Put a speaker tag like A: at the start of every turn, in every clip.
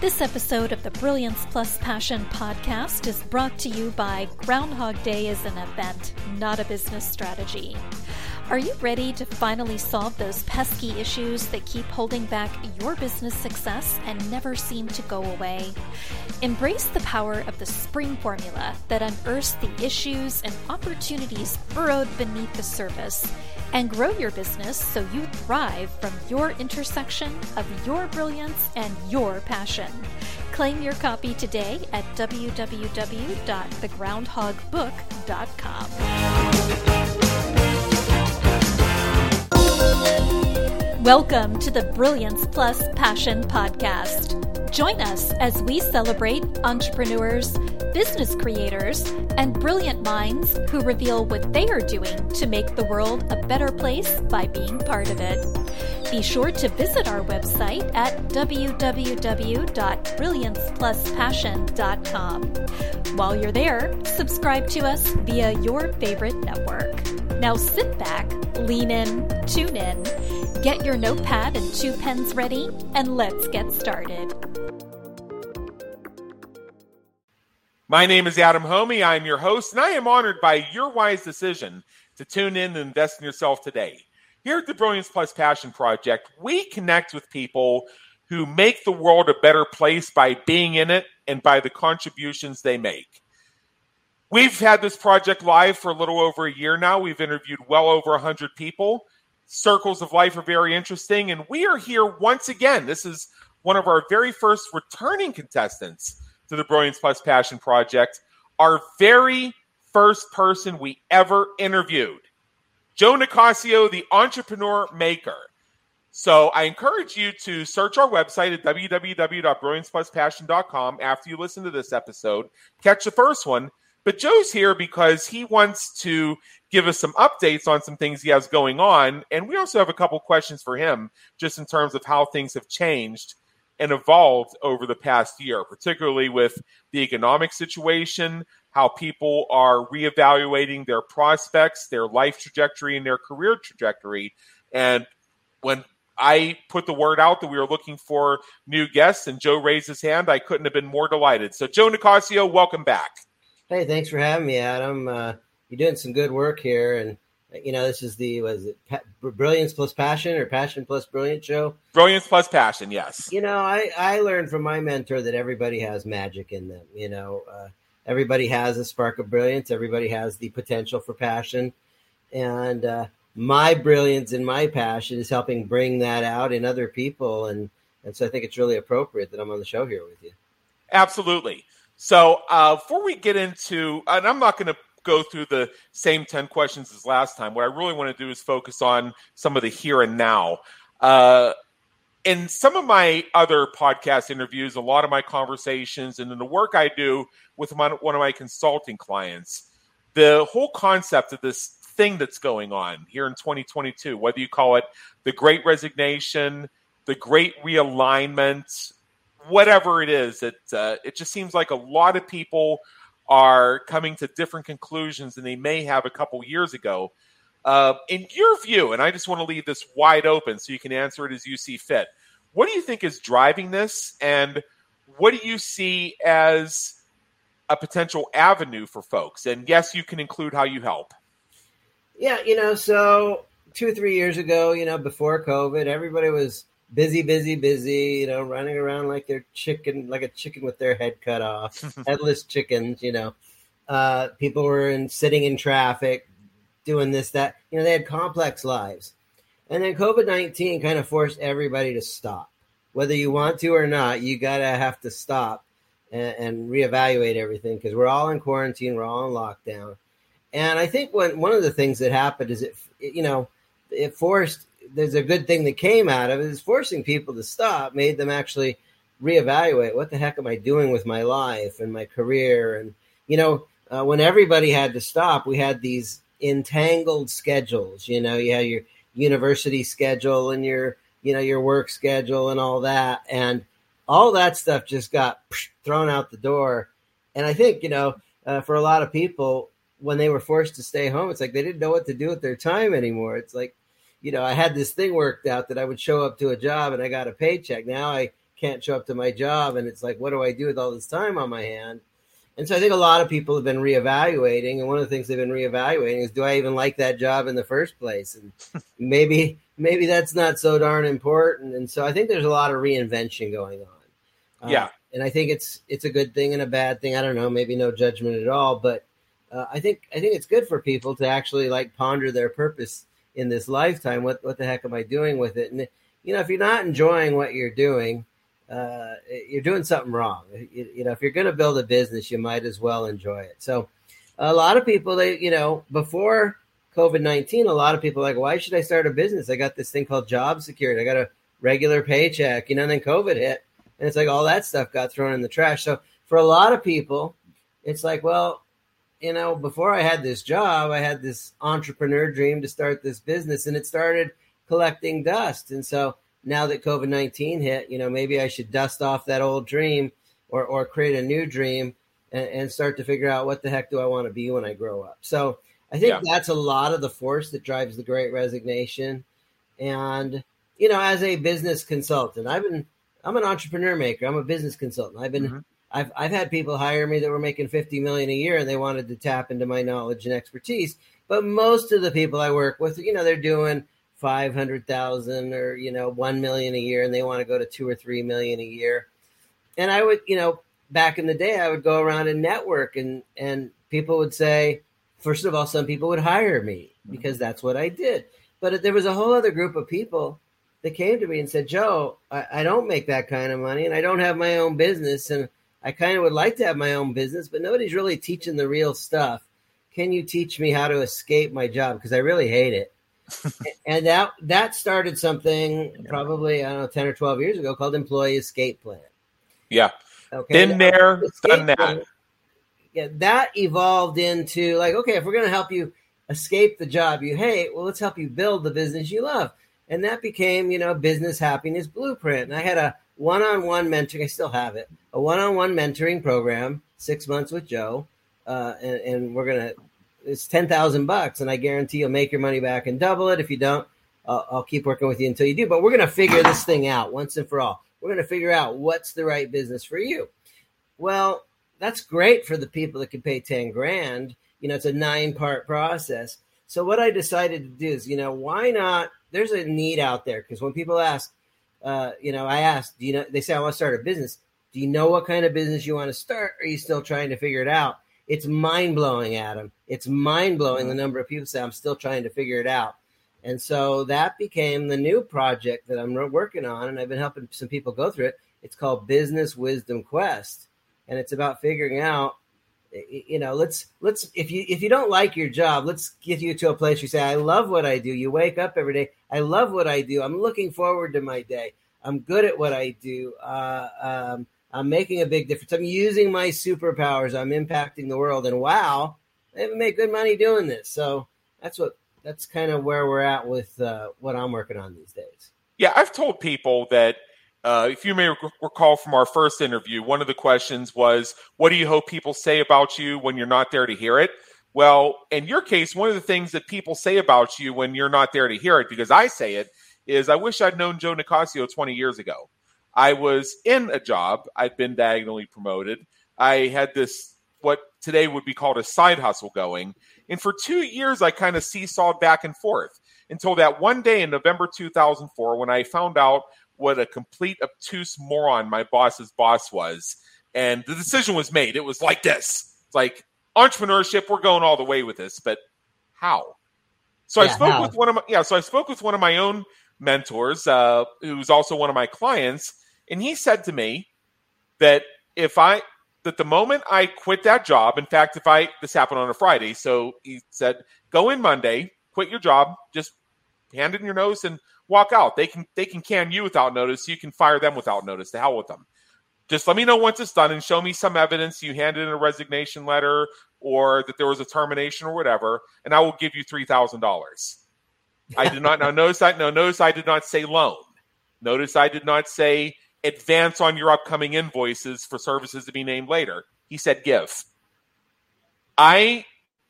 A: This episode of the Brilliance Plus Passion podcast is brought to you by Groundhog Day is an event, not a business strategy. Are you ready to finally solve those pesky issues that keep holding back your business success and never seem to go away? Embrace the power of the spring formula that unearths the issues and opportunities burrowed beneath the surface and grow your business so you thrive from your intersection of your brilliance and your passion. Claim your copy today at www.thegroundhogbook.com. Welcome to the Brilliance Plus Passion Podcast. Join us as we celebrate entrepreneurs, business creators, and brilliant minds who reveal what they are doing to make the world a better place by being part of it. Be sure to visit our website at www.brilliancepluspassion.com. While you're there, subscribe to us via your favorite network. Now sit back, lean in, tune in, get your notepad and two pens ready, and let's get started.
B: My name is Adam Hommey. I'm your host, and I am honored by your wise decision to tune in and invest in yourself today. Here at the Brilliance Plus Passion Project, we connect with people who make the world a better place by being in it and by the contributions they make. We've had this project live for a little over a year now. We've interviewed well over 100 people. Circles of life are very interesting. And we are here once again. This is one of our very first returning contestants to the Brilliance Plus Passion Project. Our very first person we ever interviewed, Joe Nicassio, the entrepreneur maker. So I encourage you to search our website at www.brilliancepluspassion.com after you listen to this episode. Catch the first one but Joe's here because he wants to give us some updates on some things he has going on. And we also have a couple questions for him just in terms of how things have changed and evolved over the past year, particularly with the economic situation, how people are reevaluating their prospects, their life trajectory, and their career trajectory. And when I put the word out that we were looking for new guests and Joe raised his hand, I couldn't have been more delighted. So, Joe Nicassio, welcome back.
C: Hey, thanks for having me, Adam. Uh, you're doing some good work here, and you know this is the was it pa- brilliance plus passion or passion plus brilliant show.
B: Brilliance plus passion, yes.
C: You know, I I learned from my mentor that everybody has magic in them. You know, uh, everybody has a spark of brilliance. Everybody has the potential for passion, and uh, my brilliance and my passion is helping bring that out in other people, and and so I think it's really appropriate that I'm on the show here with you.
B: Absolutely. So uh, before we get into, and I'm not going to go through the same 10 questions as last time. What I really want to do is focus on some of the here and now. Uh, in some of my other podcast interviews, a lot of my conversations, and in the work I do with one of my consulting clients, the whole concept of this thing that's going on here in 2022, whether you call it the great resignation, the great realignment, whatever it is, it uh, it just seems like a lot of people are coming to different conclusions than they may have a couple years ago. Uh, in your view, and I just want to leave this wide open so you can answer it as you see fit. What do you think is driving this, and what do you see as a potential avenue for folks? And yes, you can include how you help.
C: Yeah, you know, so two or three years ago, you know, before COVID, everybody was busy, busy, busy, you know, running around like they're chicken, like a chicken with their head cut off, headless chickens, you know. Uh, people were in, sitting in traffic, doing this, that, you know, they had complex lives. And then COVID 19 kind of forced everybody to stop. Whether you want to or not, you got to have to stop and, and reevaluate everything because we're all in quarantine, we're all in lockdown. And I think when, one of the things that happened is it, you know, it forced there's a good thing that came out of it is forcing people to stop, made them actually reevaluate what the heck am I doing with my life and my career. And, you know, uh, when everybody had to stop, we had these entangled schedules. You know, you had your university schedule and your, you know, your work schedule and all that. And all that stuff just got thrown out the door. And I think, you know, uh, for a lot of people, when they were forced to stay home, it's like they didn't know what to do with their time anymore. It's like, you know, I had this thing worked out that I would show up to a job and I got a paycheck. Now I can't show up to my job, and it's like, what do I do with all this time on my hand? And so I think a lot of people have been reevaluating, and one of the things they've been reevaluating is, do I even like that job in the first place? And maybe maybe that's not so darn important. And so I think there's a lot of reinvention going on.
B: Uh, yeah,
C: and I think it's it's a good thing and a bad thing. I don't know, maybe no judgment at all, but uh, I think I think it's good for people to actually like ponder their purpose in this lifetime. What what the heck am I doing with it? And you know, if you're not enjoying what you're doing, uh, you're doing something wrong. You, you know, if you're going to build a business, you might as well enjoy it. So, a lot of people, they, you know, before COVID 19, a lot of people like, why should I start a business? I got this thing called job security. I got a regular paycheck, you know, and then COVID hit. And it's like all that stuff got thrown in the trash. So, for a lot of people, it's like, well, you know, before I had this job, I had this entrepreneur dream to start this business, and it started collecting dust. And so, now that COVID 19 hit, you know, maybe I should dust off that old dream or, or create a new dream and, and start to figure out what the heck do I want to be when I grow up. So I think yeah. that's a lot of the force that drives the great resignation. And, you know, as a business consultant, I've been, I'm an entrepreneur maker. I'm a business consultant. I've been, mm-hmm. I've, I've had people hire me that were making 50 million a year and they wanted to tap into my knowledge and expertise. But most of the people I work with, you know, they're doing five hundred thousand or you know one million a year, and they want to go to two or three million a year. And I would, you know, back in the day, I would go around and network, and and people would say, first of all, some people would hire me mm-hmm. because that's what I did. But there was a whole other group of people that came to me and said, Joe, I, I don't make that kind of money, and I don't have my own business, and I kind of would like to have my own business, but nobody's really teaching the real stuff. Can you teach me how to escape my job? Because I really hate it and that that started something probably I don't know ten or twelve years ago called Employee Escape Plan.
B: Yeah, okay. Been there, done that. Plan,
C: yeah, that evolved into like okay, if we're going to help you escape the job you hate, well, let's help you build the business you love, and that became you know business happiness blueprint. And I had a one-on-one mentoring. I still have it. A one-on-one mentoring program, six months with Joe, uh, and, and we're gonna it's ten thousand bucks, and I guarantee you'll make your money back and double it. If you don't, uh, I'll keep working with you until you do. But we're to figure this thing out once and for all. We're to figure out what's the right business for you. Well, that's great for the people that can pay ten grand. You know, it's a nine part process. So what I decided to do is, you know, why not? There's a need out there because when people ask, uh, you know, I ask, do you know? They say I want to start a business. Do you know what kind of business you want to start? Are you still trying to figure it out? it's mind blowing, Adam. It's mind blowing the number of people say I'm still trying to figure it out. And so that became the new project that I'm working on, and I've been helping some people go through it. It's called Business Wisdom Quest, and it's about figuring out, you know, let's let's if you if you don't like your job, let's get you to a place you say, I love what I do. You wake up every day, I love what I do. I'm looking forward to my day. I'm good at what I do. Uh, um, I'm making a big difference. I'm using my superpowers. I'm impacting the world. And wow, they make good money doing this. So that's what that's kind of where we're at with uh, what I'm working on these days.
B: Yeah, I've told people that uh, if you may recall from our first interview, one of the questions was, "What do you hope people say about you when you're not there to hear it?" Well, in your case, one of the things that people say about you when you're not there to hear it, because I say it, is, "I wish I'd known Joe Nicassio 20 years ago." I was in a job. I'd been diagonally promoted. I had this, what today would be called a side hustle going. And for two years, I kind of seesawed back and forth until that one day in November 2004 when I found out what a complete obtuse moron my boss's boss was. And the decision was made. It was like this. It's like entrepreneurship, we're going all the way with this, but how? So yeah, I spoke how? with one of my yeah, so I spoke with one of my own mentors, uh, who's also one of my clients, and he said to me that if I that the moment I quit that job, in fact, if I this happened on a Friday, so he said, go in Monday, quit your job, just hand in your nose and walk out. They can they can can you without notice. You can fire them without notice. To hell with them. Just let me know once it's done and show me some evidence you handed in a resignation letter or that there was a termination or whatever, and I will give you three thousand dollars. I did not now notice that no notice I did not say loan. Notice I did not say advance on your upcoming invoices for services to be named later. He said give. I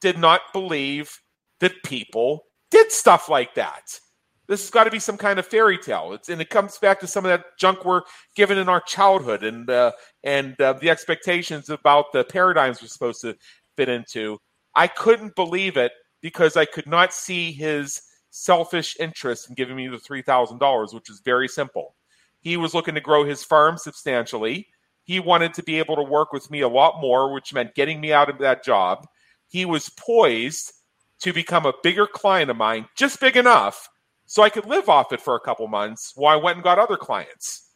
B: did not believe that people did stuff like that. This has got to be some kind of fairy tale. It's and it comes back to some of that junk we're given in our childhood and uh, and uh, the expectations about the paradigms we're supposed to fit into. I couldn't believe it because I could not see his selfish interest in giving me the three thousand dollars, which is very simple. He was looking to grow his firm substantially. He wanted to be able to work with me a lot more, which meant getting me out of that job. He was poised to become a bigger client of mine, just big enough so I could live off it for a couple months while I went and got other clients.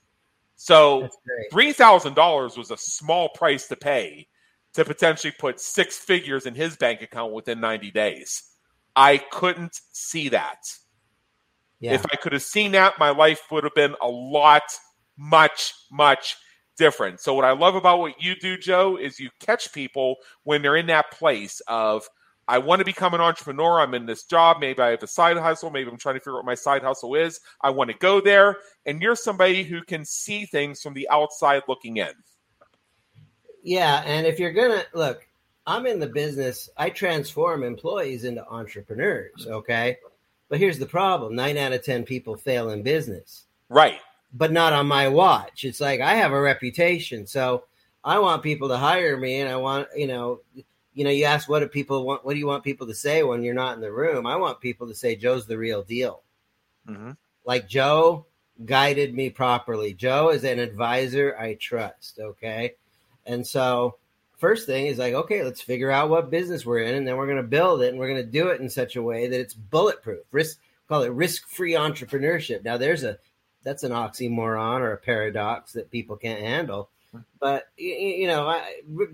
B: So three thousand dollars was a small price to pay to potentially put six figures in his bank account within 90 days. I couldn't see that. Yeah. If I could have seen that, my life would have been a lot, much, much different. So, what I love about what you do, Joe, is you catch people when they're in that place of I want to become an entrepreneur. I'm in this job. Maybe I have a side hustle. Maybe I'm trying to figure out what my side hustle is. I want to go there. And you're somebody who can see things from the outside looking in.
C: Yeah. And if you're going to look, I'm in the business, I transform employees into entrepreneurs. Okay. But here's the problem nine out of 10 people fail in business.
B: Right.
C: But not on my watch. It's like I have a reputation. So I want people to hire me and I want, you know, you know, you ask what do people want? What do you want people to say when you're not in the room? I want people to say Joe's the real deal. Mm-hmm. Like Joe guided me properly. Joe is an advisor I trust. Okay, and so first thing is like, okay, let's figure out what business we're in, and then we're going to build it, and we're going to do it in such a way that it's bulletproof. Risk call it risk free entrepreneurship. Now there's a that's an oxymoron or a paradox that people can't handle but you know,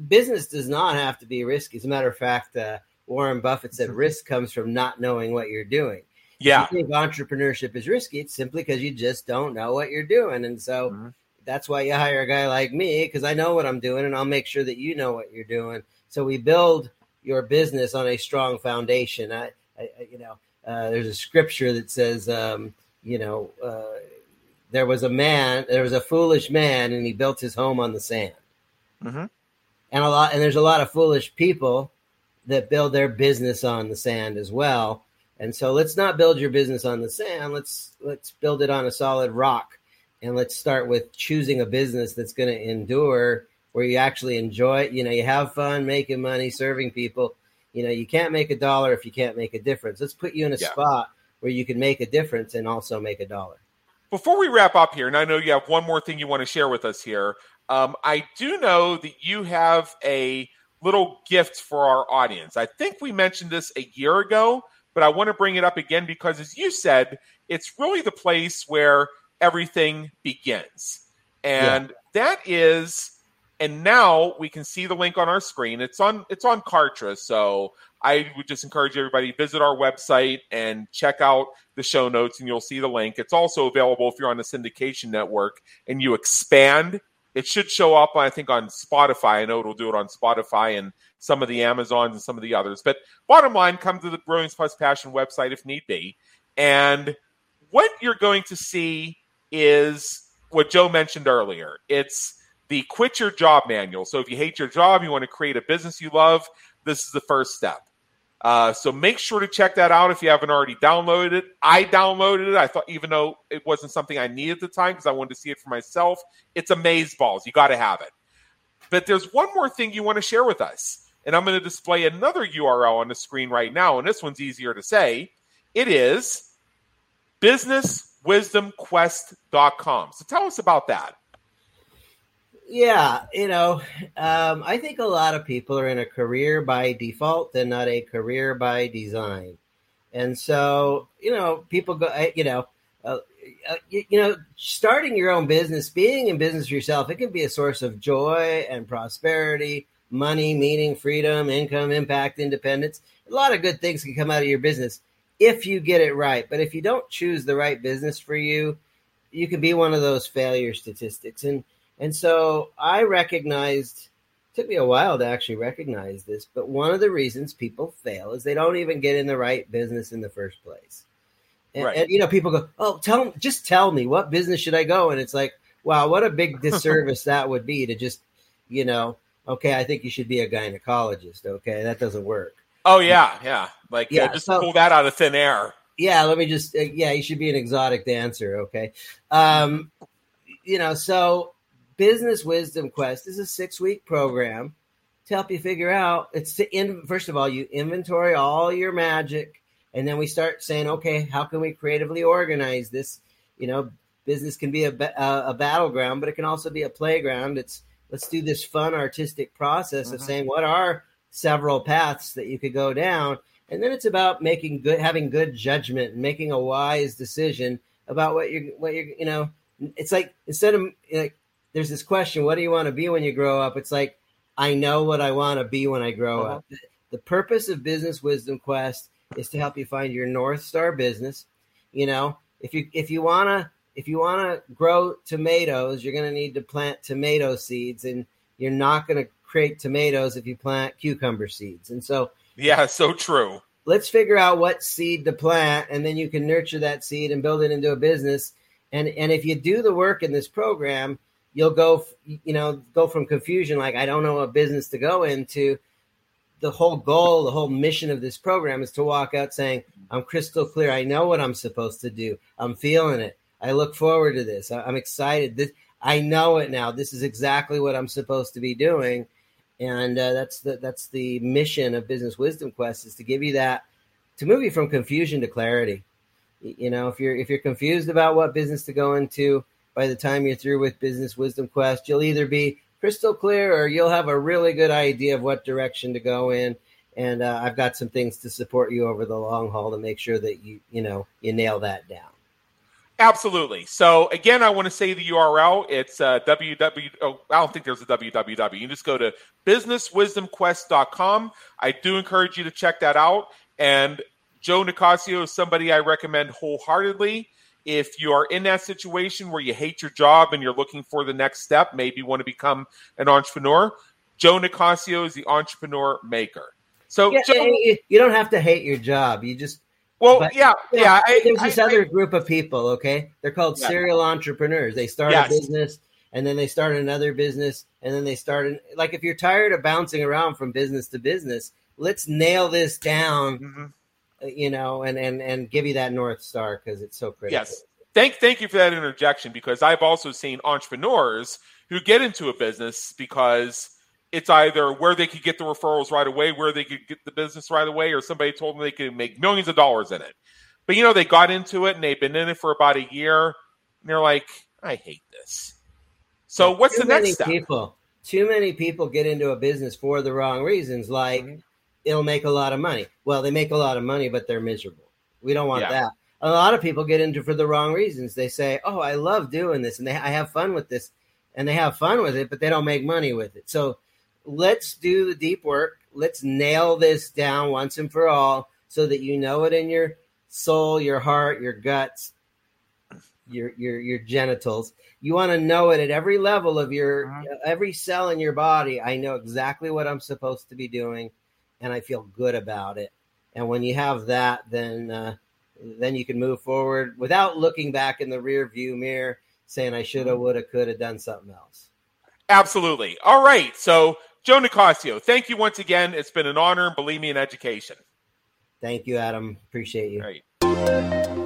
C: business does not have to be risky. As a matter of fact, uh, Warren Buffett said risk comes from not knowing what you're doing.
B: Yeah,
C: if you think entrepreneurship is risky. It's simply because you just don't know what you're doing, and so mm-hmm. that's why you hire a guy like me because I know what I'm doing, and I'll make sure that you know what you're doing. So we build your business on a strong foundation. I, I you know, uh, there's a scripture that says, um, you know. Uh, there was a man, there was a foolish man, and he built his home on the sand. Mm-hmm. And a lot, and there's a lot of foolish people that build their business on the sand as well. And so let's not build your business on the sand. Let's let's build it on a solid rock, and let's start with choosing a business that's going to endure, where you actually enjoy it. You know, you have fun making money, serving people. You know, you can't make a dollar if you can't make a difference. Let's put you in a yeah. spot where you can make a difference and also make a dollar.
B: Before we wrap up here, and I know you have one more thing you want to share with us here, um, I do know that you have a little gift for our audience. I think we mentioned this a year ago, but I want to bring it up again because, as you said, it's really the place where everything begins. And yeah. that is and now we can see the link on our screen. It's on it's on Kartra, so I would just encourage everybody visit our website and check out the show notes, and you'll see the link. It's also available if you're on the syndication network and you expand. It should show up, I think, on Spotify. I know it'll do it on Spotify and some of the Amazons and some of the others. But bottom line, come to the Brilliance Plus Passion website if need be. And what you're going to see is what Joe mentioned earlier. It's the quit your job manual. So if you hate your job, you want to create a business you love, this is the first step. Uh, so make sure to check that out if you haven't already downloaded it. I downloaded it. I thought, even though it wasn't something I needed at the time because I wanted to see it for myself, it's amaze balls. You got to have it. But there's one more thing you want to share with us. And I'm going to display another URL on the screen right now. And this one's easier to say. It is businesswisdomquest.com. So tell us about that.
C: Yeah, you know, um, I think a lot of people are in a career by default and not a career by design. And so, you know, people go, you know, uh, uh, you, you, know, starting your own business, being in business yourself, it can be a source of joy and prosperity, money, meaning, freedom, income, impact, independence. A lot of good things can come out of your business if you get it right. But if you don't choose the right business for you, you can be one of those failure statistics. And and so I recognized, took me a while to actually recognize this, but one of the reasons people fail is they don't even get in the right business in the first place. And, right. and you know, people go, "Oh, tell just tell me what business should I go?" And it's like, wow, what a big disservice that would be to just, you know, okay, I think you should be a gynecologist. Okay, that doesn't work.
B: Oh yeah, yeah, like yeah, just so, pull that out of thin air.
C: Yeah, let me just. Uh, yeah, you should be an exotic dancer. Okay. Um, you know, so Business Wisdom Quest is a six week program to help you figure out. It's to in first of all, you inventory all your magic, and then we start saying, okay, how can we creatively organize this? You know, business can be a, a, a battleground, but it can also be a playground. It's let's do this fun artistic process mm-hmm. of saying what are several paths that you could go down, and then it's about making good, having good judgment, and making a wise decision about what you're, what you're, you know. It's like instead of like, there's this question, what do you want to be when you grow up? It's like I know what I want to be when I grow uh-huh. up. The purpose of Business Wisdom Quest is to help you find your North Star business. You know, if you if you wanna if you wanna grow tomatoes, you're gonna need to plant tomato seeds, and you're not gonna create tomatoes if you plant cucumber seeds. And so,
B: yeah, so true.
C: Let's figure out what seed to plant, and then you can nurture that seed and build it into a business. And and if you do the work in this program, you'll go you know go from confusion like i don't know a business to go into. The whole goal the whole mission of this program is to walk out saying i'm crystal clear. I know what i'm supposed to do. I'm feeling it. I look forward to this. I'm excited. This i know it now. This is exactly what i'm supposed to be doing. And uh, that's the that's the mission of business wisdom quest is to give you that to move you from confusion to clarity. You know if you're if you're confused about what business to go into by the time you're through with Business Wisdom Quest, you'll either be crystal clear or you'll have a really good idea of what direction to go in. And uh, I've got some things to support you over the long haul to make sure that you, you know, you nail that down.
B: Absolutely. So again, I want to say the URL. It's uh, www. Oh, I don't think there's a www. You just go to businesswisdomquest.com. I do encourage you to check that out. And Joe Nicassio is somebody I recommend wholeheartedly if you are in that situation where you hate your job and you're looking for the next step, maybe want to become an entrepreneur, Joe Nicassio is the entrepreneur maker. So
C: yeah, Joe, you don't have to hate your job. You just
B: well, but, yeah, you know, yeah.
C: I, there's this I, other I, group of people. Okay, they're called yeah. serial entrepreneurs. They start yes. a business and then they start another business and then they start an, like if you're tired of bouncing around from business to business, let's nail this down. Mm-hmm you know, and and and give you that north star because it's so critical.
B: Yes. Thank thank you for that interjection because I've also seen entrepreneurs who get into a business because it's either where they could get the referrals right away, where they could get the business right away, or somebody told them they could make millions of dollars in it. But you know, they got into it and they've been in it for about a year, and they're like, I hate this. So what's
C: too
B: the next step?
C: People, too many people get into a business for the wrong reasons, like mm-hmm it'll make a lot of money. Well, they make a lot of money, but they're miserable. We don't want yeah. that. A lot of people get into for the wrong reasons. They say, "Oh, I love doing this, and they, I have fun with this," and they have fun with it, but they don't make money with it. So, let's do the deep work. Let's nail this down once and for all, so that you know it in your soul, your heart, your guts, your your your genitals. You want to know it at every level of your uh-huh. every cell in your body. I know exactly what I'm supposed to be doing and I feel good about it. And when you have that, then uh, then you can move forward without looking back in the rear view mirror, saying I should have, would have, could have done something else.
B: Absolutely. All right. So Joe Nicassio, thank you once again. It's been an honor, believe me, in education.
C: Thank you, Adam. Appreciate you.